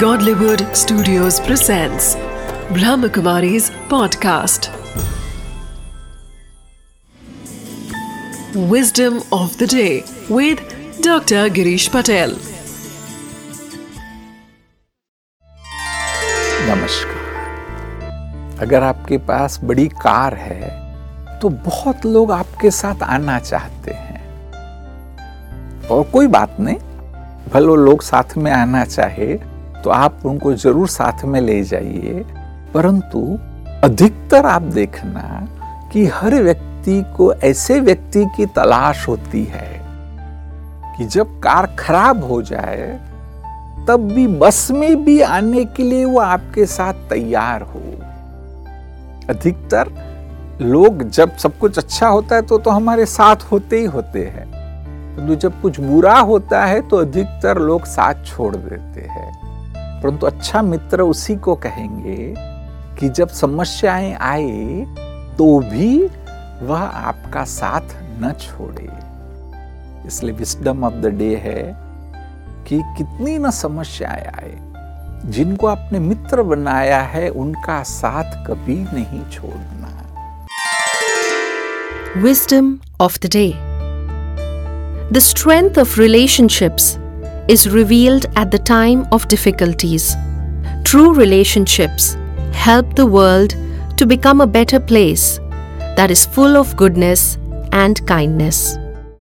Godlywood Studios presents Brahmakumari's podcast. Wisdom of the day with Dr. Girish Patel. नमस्कार अगर आपके पास बड़ी car है तो बहुत लोग आपके साथ आना चाहते हैं और कोई बात नहीं भले लोग साथ में आना चाहे तो आप उनको ज़रूर साथ में ले जाइए। परंतु अधिकतर आप देखना कि हर व्यक्ति को ऐसे व्यक्ति की तलाश होती है कि जब कार खराब हो जाए, तब भी बस में भी आने के लिए वो आपके साथ तैयार हो। अधिकतर लोग जब सब कुछ अच्छा होता है तो तो हमारे साथ होते ही होते हैं। परंतु जब कुछ बुरा होता है तो अधिकतर लोग साथ छोड़ देते हैं। परंतु अच्छा मित्र उसी को कहेंगे कि जब समस्याएँ आए तो भी वह आपका साथ न छोड़े। इसलिए विस्डम ऑफ़ द डे है कि कितनी न समस्याएँ आए, जिनको आपने मित्र बनाया है, उनका साथ कभी नहीं छोड़ना। Wisdom of the day. The strength of relationships is revealed at the time of difficulties. True relationships help the world to become a better place that is full of goodness and kindness.